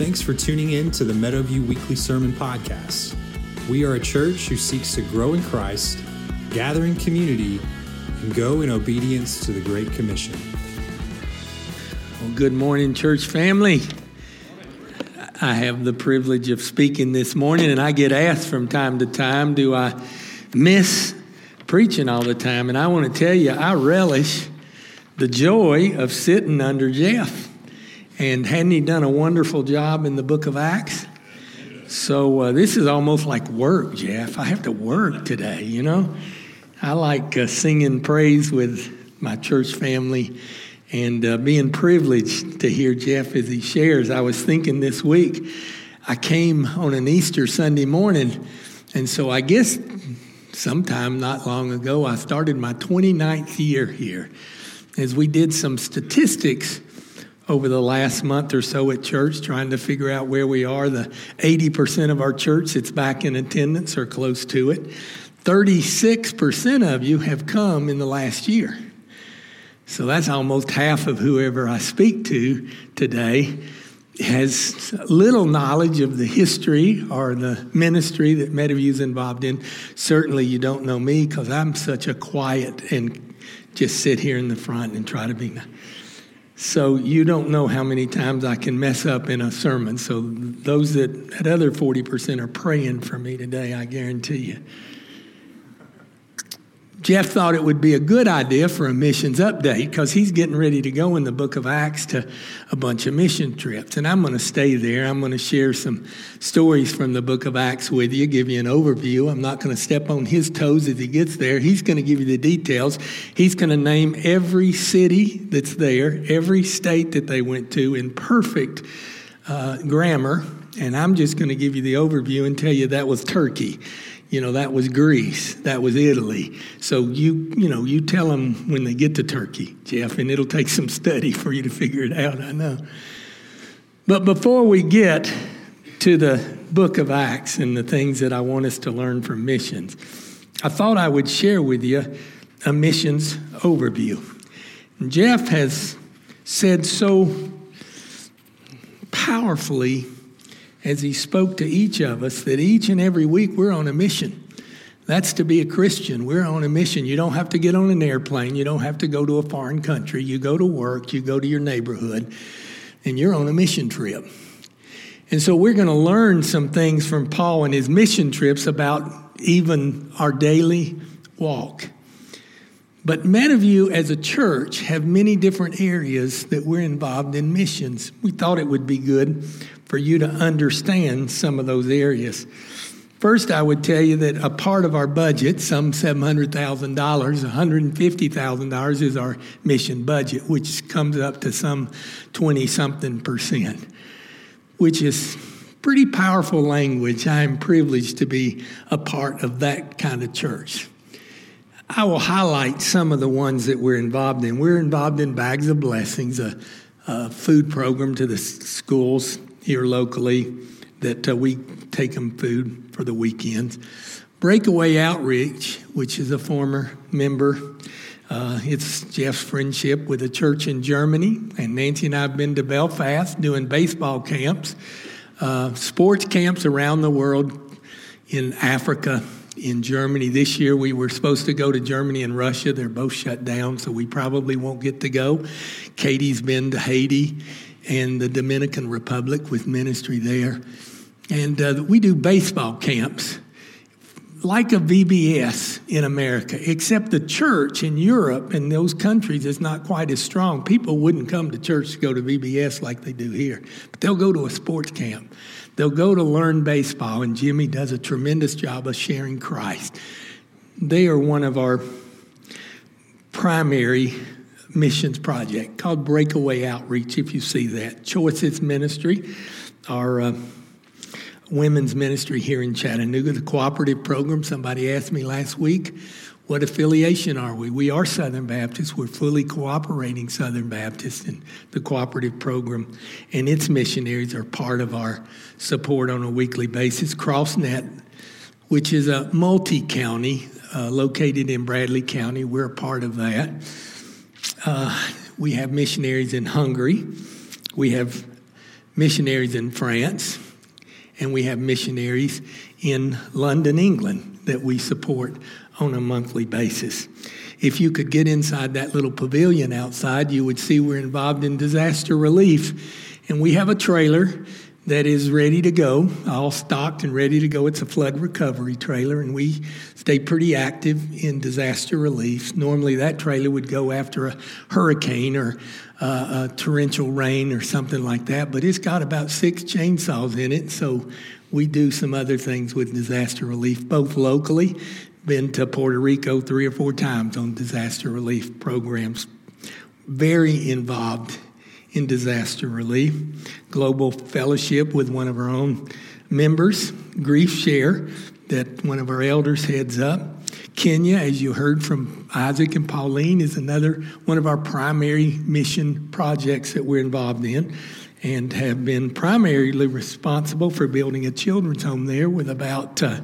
Thanks for tuning in to the Meadowview Weekly Sermon Podcast. We are a church who seeks to grow in Christ, gather in community, and go in obedience to the Great Commission. Well, good morning, church family. I have the privilege of speaking this morning, and I get asked from time to time, do I miss preaching all the time? And I want to tell you, I relish the joy of sitting under Jeff. And hadn't he done a wonderful job in the book of Acts? So uh, this is almost like work, Jeff. I have to work today, you know? I like uh, singing praise with my church family and uh, being privileged to hear Jeff as he shares. I was thinking this week, I came on an Easter Sunday morning, and so I guess sometime not long ago, I started my 29th year here as we did some statistics over the last month or so at church, trying to figure out where we are. The 80% of our church that's back in attendance or close to it. 36% of you have come in the last year. So that's almost half of whoever I speak to today has little knowledge of the history or the ministry that Meadowview's involved in. Certainly, you don't know me because I'm such a quiet and just sit here in the front and try to be nice. So you don't know how many times I can mess up in a sermon. So those that, that other 40% are praying for me today, I guarantee you. Jeff thought it would be a good idea for a missions update because he's getting ready to go in the book of Acts to a bunch of mission trips. And I'm going to stay there. I'm going to share some stories from the book of Acts with you, give you an overview. I'm not going to step on his toes as he gets there. He's going to give you the details. He's going to name every city that's there, every state that they went to in perfect uh, grammar. And I'm just going to give you the overview and tell you that was Turkey you know that was greece that was italy. So you you know you tell them when they get to turkey jeff and it'll take some study for you to figure it out i know. But before we get to the book of acts and the things that i want us to learn from missions i thought i would share with you a missions overview. Jeff has said so powerfully as he spoke to each of us that each and every week we're on a mission. That's to be a Christian. We're on a mission. You don't have to get on an airplane. You don't have to go to a foreign country. You go to work, you go to your neighborhood, and you're on a mission trip. And so we're going to learn some things from Paul and his mission trips about even our daily walk. But many of you as a church have many different areas that we're involved in missions. We thought it would be good for you to understand some of those areas. First, I would tell you that a part of our budget, some $700,000, $150,000 is our mission budget, which comes up to some 20 something percent, which is pretty powerful language. I am privileged to be a part of that kind of church. I will highlight some of the ones that we're involved in. We're involved in Bags of Blessings, a, a food program to the schools here locally that uh, we take them food for the weekends. Breakaway Outreach, which is a former member. Uh, it's Jeff's friendship with a church in Germany, and Nancy and I have been to Belfast doing baseball camps, uh, sports camps around the world in Africa, in Germany. This year we were supposed to go to Germany and Russia. They're both shut down, so we probably won't get to go. Katie's been to Haiti and the Dominican Republic with ministry there. And uh, we do baseball camps like a VBS in America, except the church in Europe and those countries is not quite as strong. People wouldn't come to church to go to VBS like they do here, but they'll go to a sports camp. They'll go to learn baseball, and Jimmy does a tremendous job of sharing Christ. They are one of our primary missions project called Breakaway Outreach, if you see that. Choices Ministry, our uh, women's ministry here in Chattanooga, the cooperative program. Somebody asked me last week, what affiliation are we? We are Southern Baptist. We're fully cooperating Southern Baptist in the cooperative program, and its missionaries are part of our support on a weekly basis. CrossNet, which is a multi county uh, located in Bradley County, we're a part of that. Uh, we have missionaries in Hungary. We have missionaries in France, and we have missionaries in London, England, that we support on a monthly basis. If you could get inside that little pavilion outside, you would see we're involved in disaster relief. And we have a trailer that is ready to go, all stocked and ready to go. It's a flood recovery trailer, and we stay pretty active in disaster relief. Normally, that trailer would go after a hurricane or uh, a torrential rain or something like that, but it's got about six chainsaws in it, so we do some other things with disaster relief, both locally. Been to Puerto Rico three or four times on disaster relief programs. Very involved in disaster relief. Global fellowship with one of our own members, Grief Share, that one of our elders heads up. Kenya, as you heard from Isaac and Pauline, is another one of our primary mission projects that we're involved in and have been primarily responsible for building a children's home there with about uh,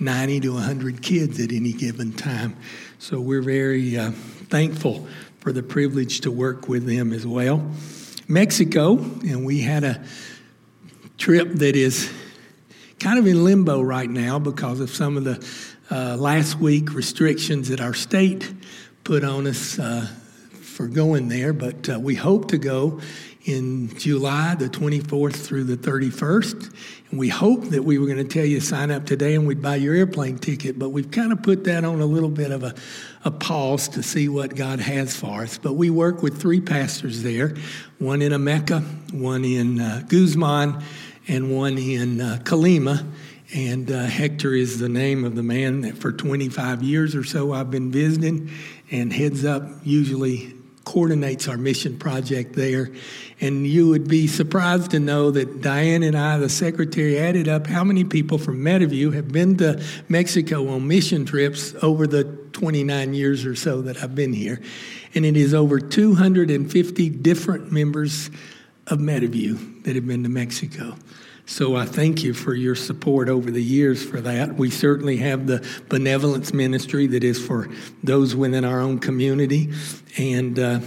90 to 100 kids at any given time. So we're very uh, thankful for the privilege to work with them as well. Mexico, and we had a trip that is kind of in limbo right now because of some of the uh, last week restrictions that our state put on us uh, for going there, but uh, we hope to go in July, the 24th through the 31st. And we hope that we were going to tell you sign up today and we'd buy your airplane ticket, but we've kind of put that on a little bit of a, a pause to see what God has for us. But we work with three pastors there one in Ameca, one in uh, Guzman, and one in uh, Colima. And uh, Hector is the name of the man that for 25 years or so I've been visiting and heads up usually coordinates our mission project there. And you would be surprised to know that Diane and I, the secretary, added up how many people from Meadowview have been to Mexico on mission trips over the 29 years or so that I've been here. And it is over 250 different members of Meadowview that have been to Mexico. So I thank you for your support over the years for that. We certainly have the benevolence ministry that is for those within our own community. And uh,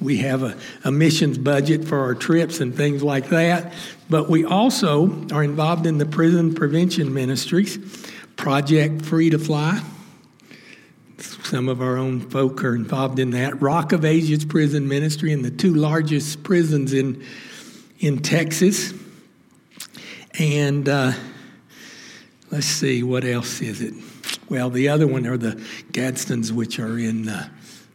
we have a, a missions budget for our trips and things like that. But we also are involved in the prison prevention ministries, Project Free to Fly. Some of our own folk are involved in that. Rock of Ages Prison Ministry and the two largest prisons in, in Texas. And uh, let's see, what else is it? Well, the other one are the Gadsdens, which are in uh,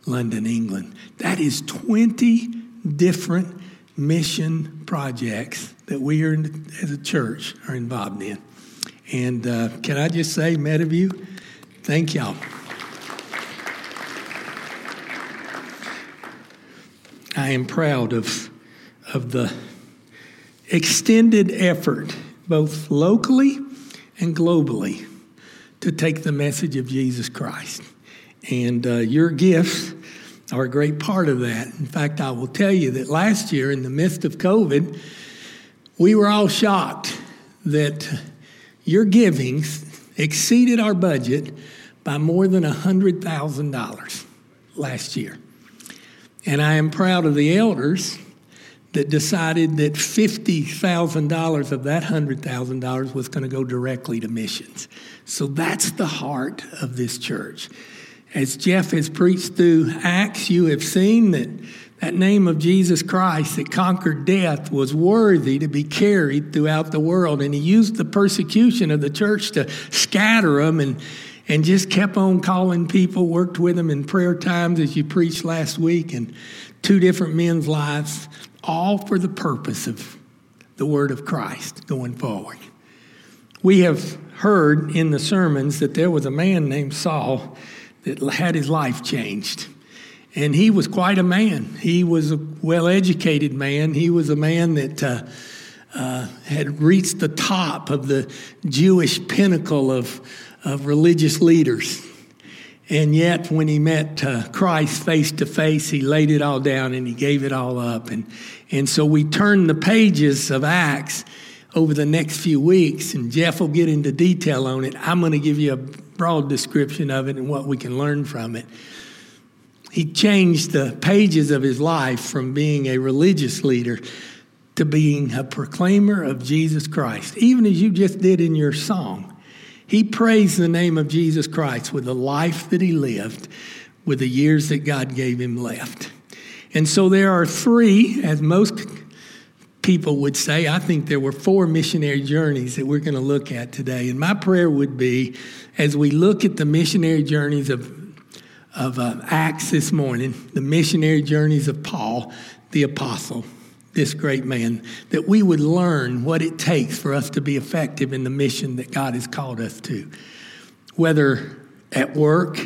London, England. That is 20 different mission projects that we are, as a church, are involved in. And uh, can I just say, Meadowview, thank y'all. I am proud of, of the extended effort both locally and globally, to take the message of Jesus Christ. And uh, your gifts are a great part of that. In fact, I will tell you that last year, in the midst of COVID, we were all shocked that your givings exceeded our budget by more than $100,000 last year. And I am proud of the elders that decided that $50,000 of that $100,000 was going to go directly to missions. So that's the heart of this church. As Jeff has preached through Acts, you have seen that that name of Jesus Christ that conquered death was worthy to be carried throughout the world. And he used the persecution of the church to scatter them and, and just kept on calling people, worked with them in prayer times as you preached last week, and two different men's lives all for the purpose of the word of Christ going forward. We have heard in the sermons that there was a man named Saul that had his life changed. And he was quite a man. He was a well educated man. He was a man that uh, uh, had reached the top of the Jewish pinnacle of, of religious leaders. And yet, when he met uh, Christ face to face, he laid it all down and he gave it all up. And, and so we turn the pages of Acts over the next few weeks, and Jeff will get into detail on it. I'm going to give you a broad description of it and what we can learn from it. He changed the pages of his life from being a religious leader to being a proclaimer of Jesus Christ, even as you just did in your song. He praised the name of Jesus Christ with the life that he lived, with the years that God gave him left. And so there are three, as most people would say. I think there were four missionary journeys that we're going to look at today. And my prayer would be as we look at the missionary journeys of, of uh, Acts this morning, the missionary journeys of Paul, the apostle, this great man, that we would learn what it takes for us to be effective in the mission that God has called us to. Whether at work,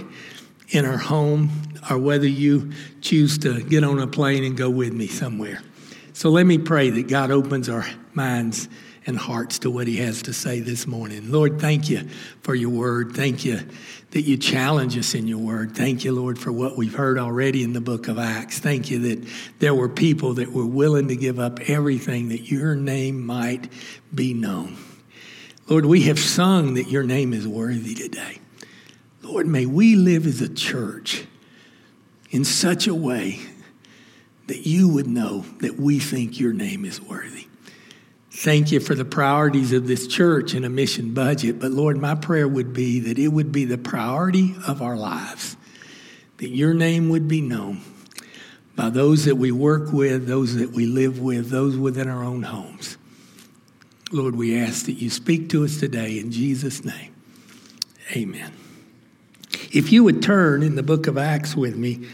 in our home, or whether you choose to get on a plane and go with me somewhere. So let me pray that God opens our minds and hearts to what He has to say this morning. Lord, thank you for your word. Thank you that you challenge us in your word. Thank you, Lord, for what we've heard already in the book of Acts. Thank you that there were people that were willing to give up everything that your name might be known. Lord, we have sung that your name is worthy today. Lord, may we live as a church in such a way that you would know that we think your name is worthy. Thank you for the priorities of this church and a mission budget. But Lord, my prayer would be that it would be the priority of our lives, that your name would be known by those that we work with, those that we live with, those within our own homes. Lord, we ask that you speak to us today in Jesus' name. Amen. If you would turn in the book of Acts with me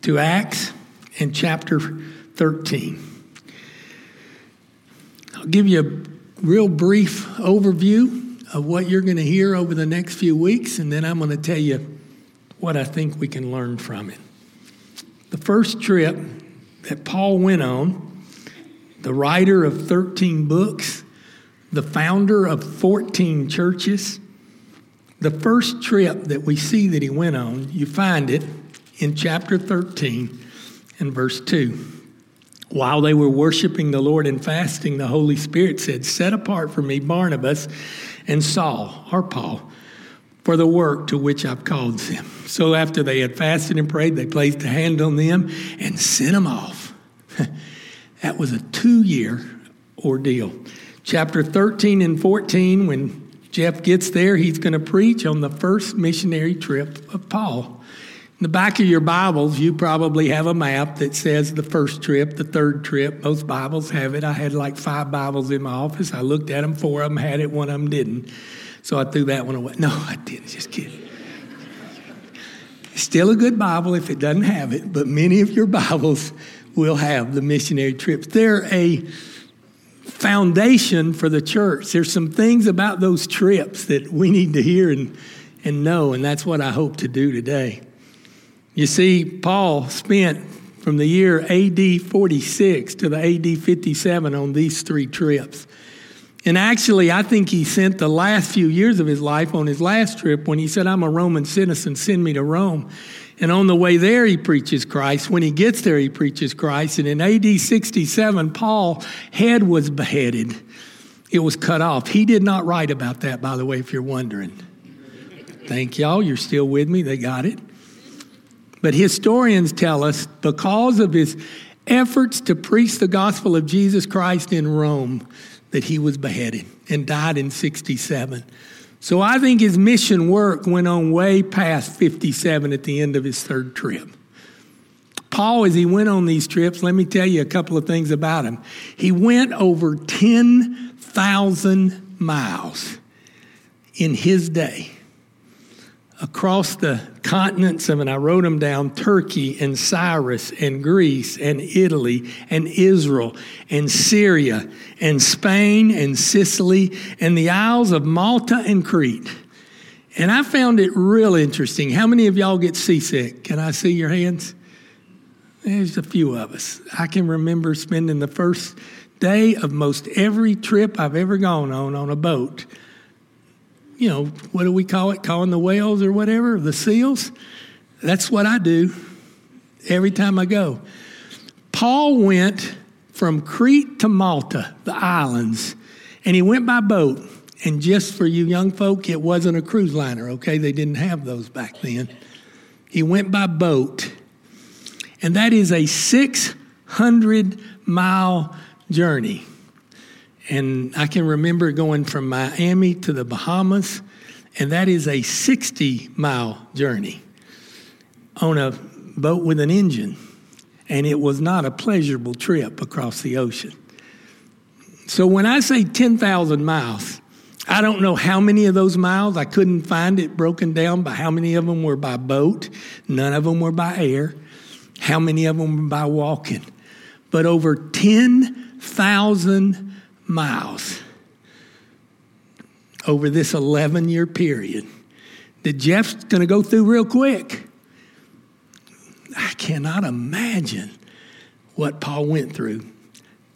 to Acts in chapter 13. I'll give you a real brief overview of what you're going to hear over the next few weeks, and then I'm going to tell you what I think we can learn from it. The first trip that Paul went on, the writer of 13 books, the founder of 14 churches, the first trip that we see that he went on, you find it in chapter 13 in verse 2. While they were worshiping the Lord and fasting, the Holy Spirit said, Set apart for me Barnabas and Saul, or Paul, for the work to which I've called them. So after they had fasted and prayed, they placed a hand on them and sent them off. that was a two year ordeal. Chapter 13 and 14, when Jeff gets there, he's going to preach on the first missionary trip of Paul. In the back of your Bibles, you probably have a map that says the first trip, the third trip. Most Bibles have it. I had like five Bibles in my office. I looked at them, four of them had it, one of them didn't. So I threw that one away. No, I didn't. Just kidding. Still a good Bible if it doesn't have it, but many of your Bibles will have the missionary trips. They're a foundation for the church. There's some things about those trips that we need to hear and, and know, and that's what I hope to do today. You see, Paul spent from the year AD 46 to the AD 57 on these three trips. And actually, I think he sent the last few years of his life on his last trip when he said, I'm a Roman citizen, send me to Rome. And on the way there, he preaches Christ. When he gets there, he preaches Christ. And in AD 67, Paul's head was beheaded, it was cut off. He did not write about that, by the way, if you're wondering. Thank y'all. You're still with me. They got it. But historians tell us because of his efforts to preach the gospel of Jesus Christ in Rome that he was beheaded and died in 67. So I think his mission work went on way past 57 at the end of his third trip. Paul, as he went on these trips, let me tell you a couple of things about him. He went over 10,000 miles in his day across the continents of, and I wrote them down Turkey and Cyprus and Greece and Italy and Israel and Syria and Spain and Sicily and the Isles of Malta and Crete. And I found it real interesting. How many of y'all get seasick? Can I see your hands? There's a few of us. I can remember spending the first day of most every trip I've ever gone on on a boat you know, what do we call it? Calling the whales or whatever, the seals. That's what I do every time I go. Paul went from Crete to Malta, the islands, and he went by boat. And just for you young folk, it wasn't a cruise liner, okay? They didn't have those back then. He went by boat. And that is a 600 mile journey. And I can remember going from Miami to the Bahamas, and that is a 60 mile journey on a boat with an engine. And it was not a pleasurable trip across the ocean. So when I say 10,000 miles, I don't know how many of those miles, I couldn't find it broken down by how many of them were by boat, none of them were by air, how many of them were by walking. But over 10,000 miles over this 11 year period that Jeff's going to go through real quick. I cannot imagine what Paul went through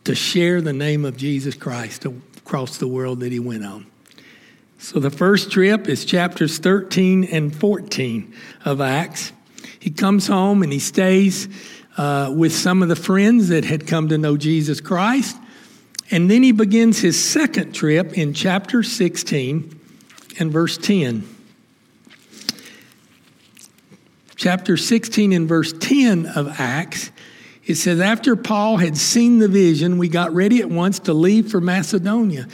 to share the name of Jesus Christ across the world that he went on. So the first trip is chapters 13 and 14 of Acts. He comes home and he stays uh, with some of the friends that had come to know Jesus Christ. And then he begins his second trip in chapter 16 and verse 10. Chapter 16 and verse 10 of Acts, it says, After Paul had seen the vision, we got ready at once to leave for Macedonia,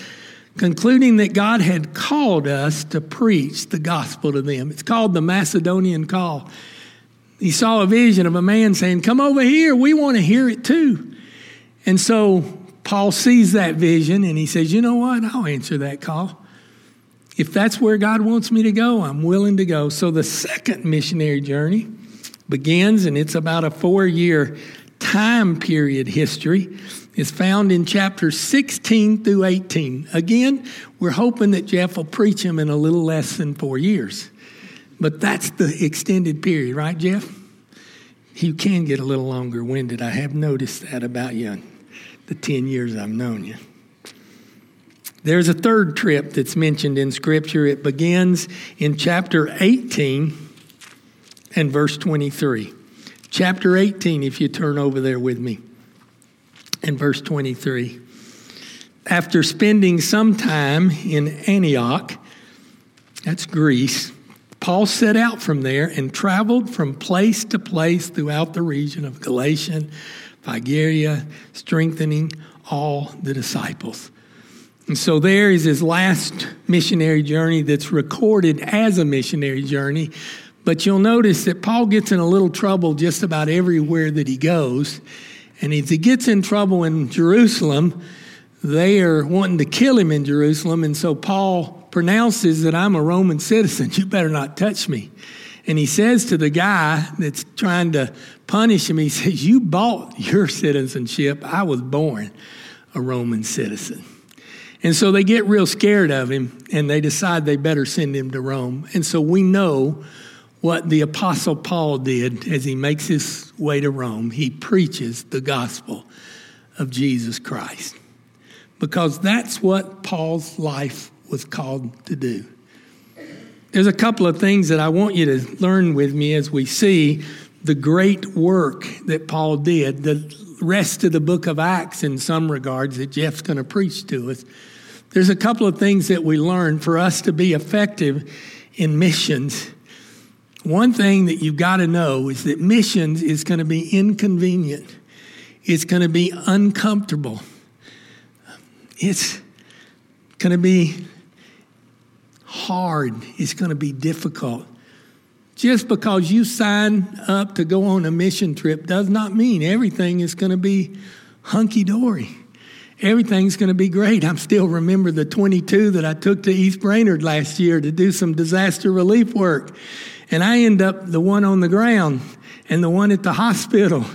concluding that God had called us to preach the gospel to them. It's called the Macedonian call. He saw a vision of a man saying, Come over here, we want to hear it too. And so Paul sees that vision and he says, You know what? I'll answer that call. If that's where God wants me to go, I'm willing to go. So the second missionary journey begins, and it's about a four year time period history. Is found in chapters 16 through 18. Again, we're hoping that Jeff will preach them in a little less than four years. But that's the extended period, right, Jeff? You can get a little longer winded. I have noticed that about you the 10 years I've known you. There's a third trip that's mentioned in Scripture. It begins in chapter 18 and verse 23. Chapter 18, if you turn over there with me, and verse 23. After spending some time in Antioch, that's Greece, Paul set out from there and traveled from place to place throughout the region of Galatia Phrygia, strengthening all the disciples. And so there is his last missionary journey that's recorded as a missionary journey. But you'll notice that Paul gets in a little trouble just about everywhere that he goes. And if he gets in trouble in Jerusalem, they are wanting to kill him in Jerusalem. And so Paul pronounces that I'm a Roman citizen. You better not touch me. And he says to the guy that's trying to punish him, he says, You bought your citizenship. I was born a Roman citizen. And so they get real scared of him and they decide they better send him to Rome. And so we know what the Apostle Paul did as he makes his way to Rome. He preaches the gospel of Jesus Christ because that's what Paul's life was called to do. There's a couple of things that I want you to learn with me as we see the great work that Paul did, the rest of the book of Acts in some regards that Jeff's going to preach to us. There's a couple of things that we learn for us to be effective in missions. One thing that you've got to know is that missions is going to be inconvenient. It's going to be uncomfortable. It's going to be hard, it's going to be difficult. Just because you sign up to go on a mission trip does not mean everything is going to be hunky dory. Everything's going to be great. I still remember the 22 that I took to East Brainerd last year to do some disaster relief work. And I end up the one on the ground and the one at the hospital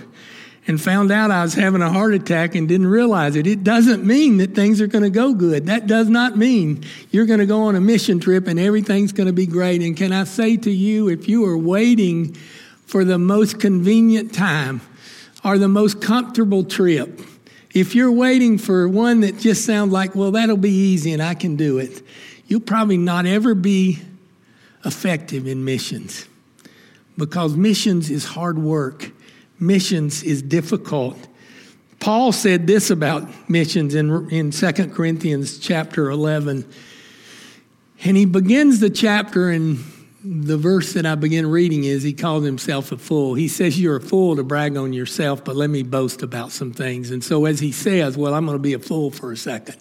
and found out I was having a heart attack and didn't realize it. It doesn't mean that things are going to go good. That does not mean you're going to go on a mission trip and everything's going to be great. And can I say to you, if you are waiting for the most convenient time or the most comfortable trip, if you're waiting for one that just sounds like, well, that'll be easy and I can do it, you'll probably not ever be effective in missions because missions is hard work missions is difficult. Paul said this about missions in, in 2 Corinthians chapter 11. And he begins the chapter and the verse that I begin reading is he calls himself a fool. He says, You're a fool to brag on yourself, but let me boast about some things. And so, as he says, Well, I'm going to be a fool for a second.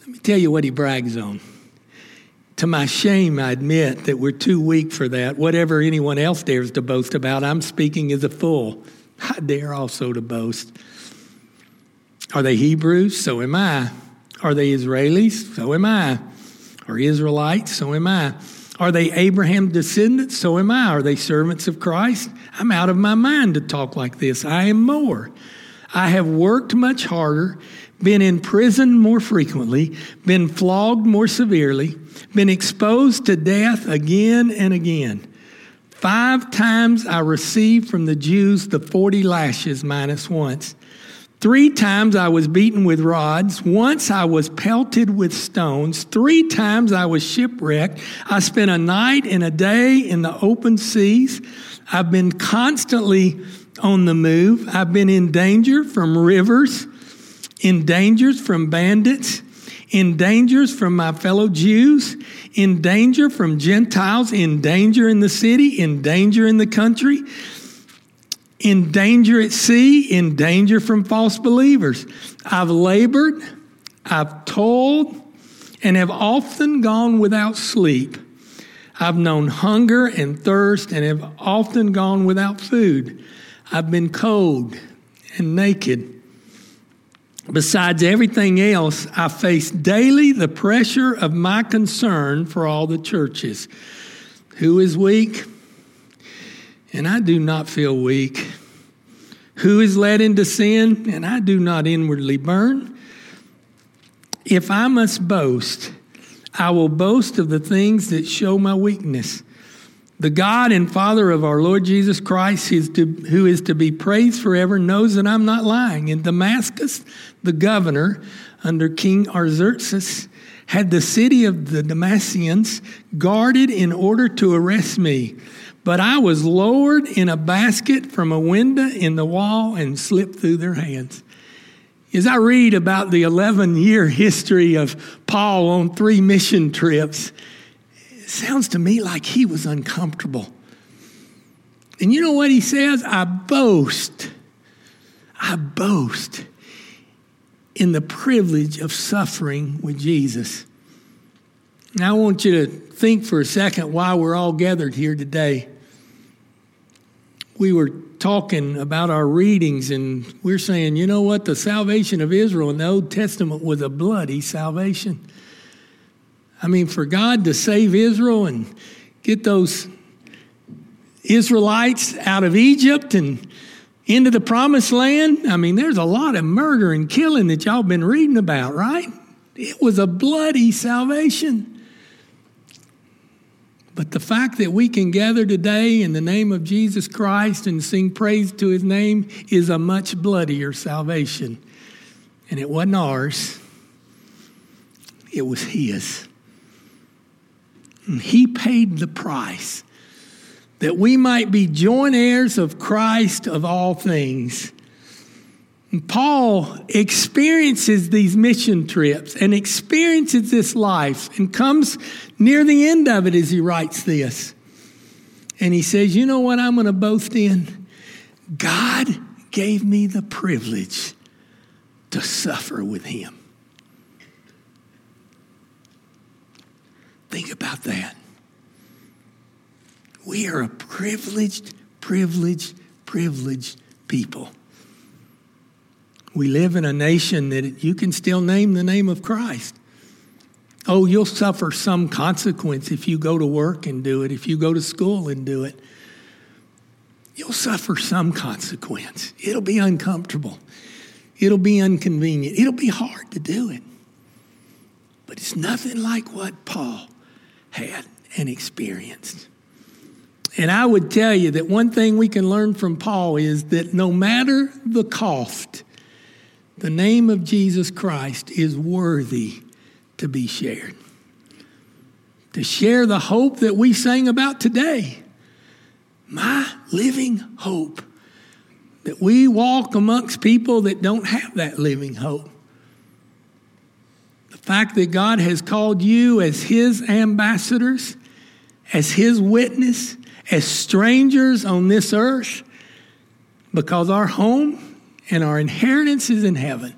Let me tell you what he brags on. To my shame, I admit that we're too weak for that. Whatever anyone else dares to boast about, I'm speaking as a fool. I dare also to boast. Are they Hebrews? So am I. Are they Israelis? So am I. Are Israelites? So am I. Are they Abraham's descendants? So am I. Are they servants of Christ? I'm out of my mind to talk like this. I am more. I have worked much harder, been in prison more frequently, been flogged more severely, been exposed to death again and again. Five times I received from the Jews the 40 lashes minus once. Three times I was beaten with rods. Once I was pelted with stones. Three times I was shipwrecked. I spent a night and a day in the open seas. I've been constantly on the move. I've been in danger from rivers, in dangers from bandits, in dangers from my fellow Jews, in danger from Gentiles, in danger in the city, in danger in the country in danger at sea, in danger from false believers. I've labored, I've toiled, and have often gone without sleep. I've known hunger and thirst and have often gone without food. I've been cold and naked. Besides everything else, I face daily the pressure of my concern for all the churches. Who is weak? and I do not feel weak. Who is led into sin, and I do not inwardly burn. If I must boast, I will boast of the things that show my weakness. The God and Father of our Lord Jesus Christ, who is to be praised forever, knows that I'm not lying. In Damascus, the governor under King Artaxerxes had the city of the Damascians guarded in order to arrest me. But I was lowered in a basket from a window in the wall and slipped through their hands. As I read about the 11 year history of Paul on three mission trips, it sounds to me like he was uncomfortable. And you know what he says? I boast, I boast in the privilege of suffering with Jesus. Now, I want you to think for a second why we're all gathered here today we were talking about our readings and we're saying, you know what? The salvation of Israel in the Old Testament was a bloody salvation. I mean, for God to save Israel and get those Israelites out of Egypt and into the promised land, I mean, there's a lot of murder and killing that y'all been reading about, right? It was a bloody salvation. But the fact that we can gather today in the name of Jesus Christ and sing praise to his name is a much bloodier salvation. And it wasn't ours, it was his. And he paid the price that we might be joint heirs of Christ of all things Paul experiences these mission trips and experiences this life and comes near the end of it as he writes this. And he says, You know what I'm going to boast in? God gave me the privilege to suffer with him. Think about that. We are a privileged, privileged, privileged people. We live in a nation that you can still name the name of Christ. Oh, you'll suffer some consequence if you go to work and do it, if you go to school and do it. You'll suffer some consequence. It'll be uncomfortable. It'll be inconvenient. It'll be hard to do it. But it's nothing like what Paul had and experienced. And I would tell you that one thing we can learn from Paul is that no matter the cost, the name of Jesus Christ is worthy to be shared. To share the hope that we sang about today. My living hope. That we walk amongst people that don't have that living hope. Fact that God has called you as His ambassadors as his witness, as strangers on this earth, because our home and our inheritance is in heaven.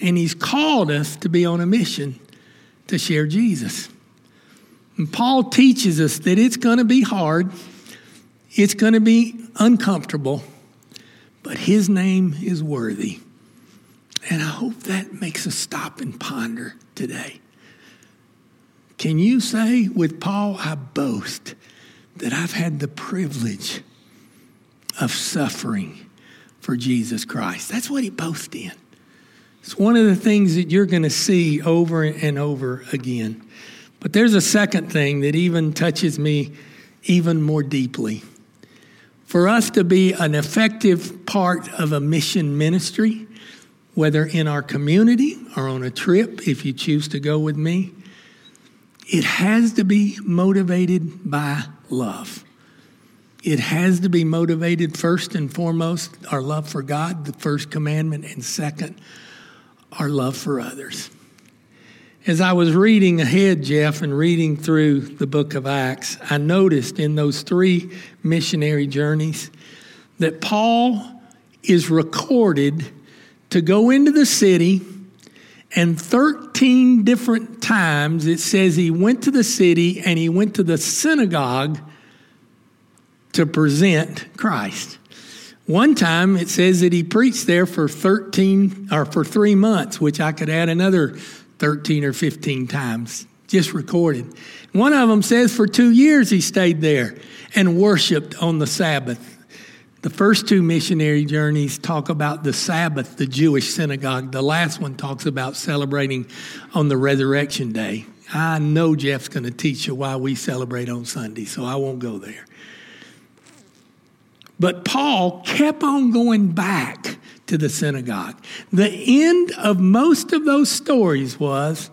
And he's called us to be on a mission to share Jesus. And Paul teaches us that it's going to be hard, it's going to be uncomfortable, but his name is worthy. And I hope that makes us stop and ponder today. Can you say with Paul, I boast that I've had the privilege of suffering for Jesus Christ? That's what he boasts in. It's one of the things that you're going to see over and over again. But there's a second thing that even touches me even more deeply. For us to be an effective part of a mission ministry, whether in our community or on a trip, if you choose to go with me, it has to be motivated by love. It has to be motivated first and foremost, our love for God, the first commandment, and second, our love for others. As I was reading ahead, Jeff, and reading through the book of Acts, I noticed in those three missionary journeys that Paul is recorded to go into the city and 13 different times it says he went to the city and he went to the synagogue to present Christ. One time it says that he preached there for 13 or for three months, which I could add another 13 or 15 times, just recorded. One of them says for two years he stayed there and worshiped on the Sabbath. The first two missionary journeys talk about the Sabbath, the Jewish synagogue. The last one talks about celebrating on the resurrection day. I know Jeff's going to teach you why we celebrate on Sunday, so I won't go there. But Paul kept on going back to the synagogue. The end of most of those stories was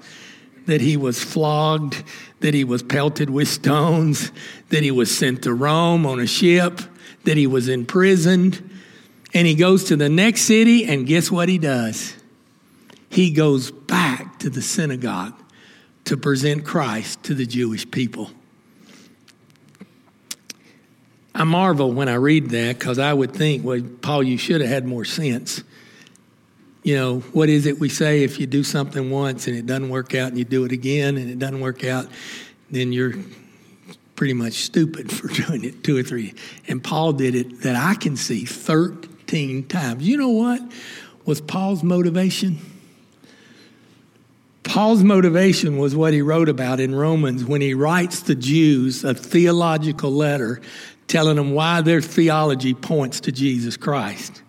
that he was flogged, that he was pelted with stones, that he was sent to Rome on a ship that he was imprisoned. And he goes to the next city, and guess what he does? He goes back to the synagogue to present Christ to the Jewish people. I marvel when I read that because I would think, well, Paul, you should have had more sense. You know, what is it we say if you do something once and it doesn't work out and you do it again and it doesn't work out, then you're pretty much stupid for doing it two or three. And Paul did it that I can see 13 times. You know what was Paul's motivation? Paul's motivation was what he wrote about in Romans when he writes the Jews a theological letter telling them why their theology points to Jesus Christ.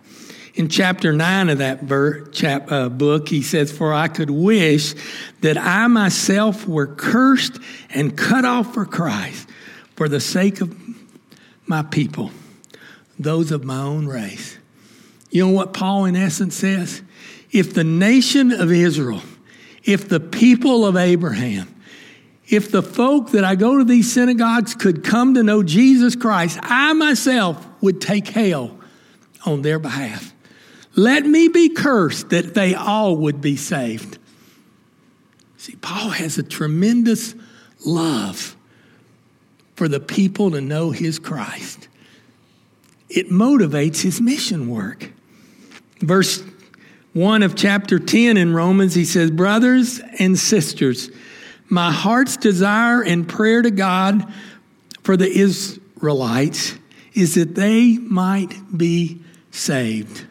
In chapter 9 of that uh, book, he says, For I could wish that I myself were cursed and cut off for Christ for the sake of my people, those of my own race. You know what Paul, in essence, says? If the nation of Israel, if the people of Abraham, if the folk that I go to these synagogues could come to know Jesus Christ, I myself would take hell on their behalf. Let me be cursed that they all would be saved. See, Paul has a tremendous love for the people to know his Christ. It motivates his mission work. Verse 1 of chapter 10 in Romans, he says, Brothers and sisters, my heart's desire and prayer to God for the Israelites is that they might be saved.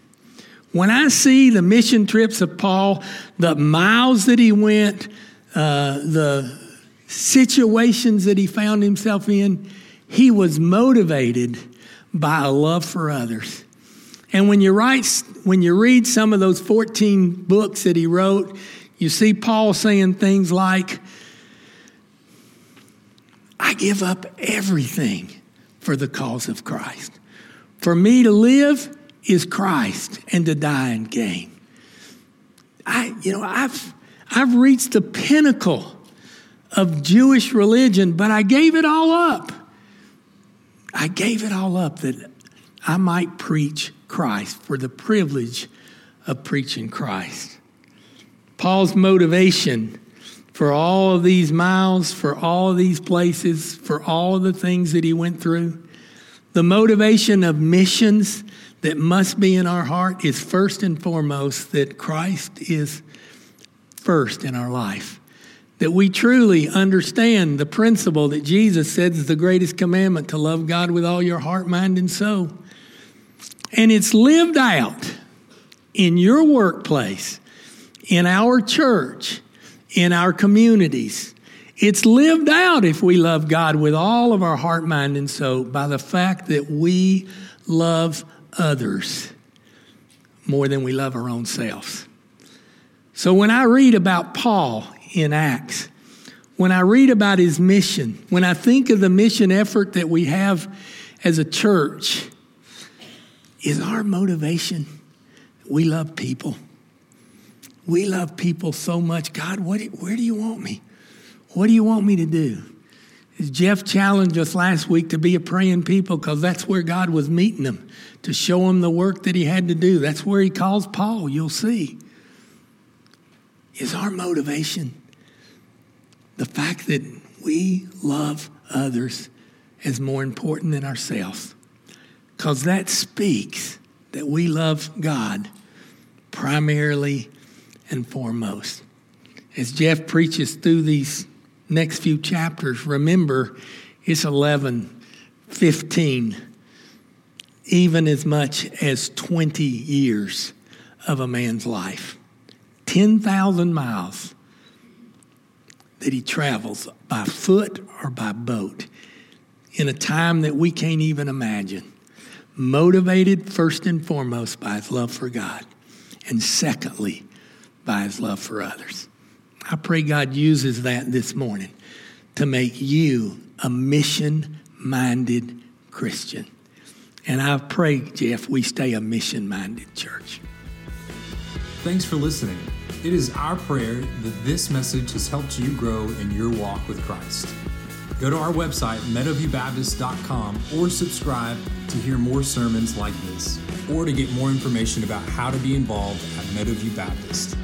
When I see the mission trips of Paul, the miles that he went, uh, the situations that he found himself in, he was motivated by a love for others. And when you write, when you read some of those 14 books that he wrote, you see Paul saying things like, I give up everything for the cause of Christ. For me to live is Christ and to die and gain. I, you know, I've, I've reached the pinnacle of Jewish religion, but I gave it all up. I gave it all up that I might preach Christ for the privilege of preaching Christ. Paul's motivation for all of these miles, for all of these places, for all of the things that he went through. The motivation of missions that must be in our heart is first and foremost that Christ is first in our life. That we truly understand the principle that Jesus said is the greatest commandment to love God with all your heart, mind, and soul. And it's lived out in your workplace, in our church, in our communities. It's lived out if we love God with all of our heart, mind, and soul by the fact that we love others more than we love our own selves. So when I read about Paul in Acts, when I read about his mission, when I think of the mission effort that we have as a church, is our motivation we love people. We love people so much. God, what, where do you want me? What do you want me to do? Jeff challenged us last week to be a praying people because that's where God was meeting them to show him the work that he had to do. That's where he calls Paul, you'll see. Is our motivation the fact that we love others as more important than ourselves? Because that speaks that we love God primarily and foremost. As Jeff preaches through these next few chapters, remember it's 11, 15, even as much as 20 years of a man's life. 10,000 miles that he travels by foot or by boat in a time that we can't even imagine. Motivated first and foremost by his love for God, and secondly, by his love for others. I pray God uses that this morning to make you a mission minded Christian. And I pray, Jeff, we stay a mission minded church. Thanks for listening. It is our prayer that this message has helped you grow in your walk with Christ. Go to our website, meadowviewbaptist.com, or subscribe to hear more sermons like this, or to get more information about how to be involved at Meadowview Baptist.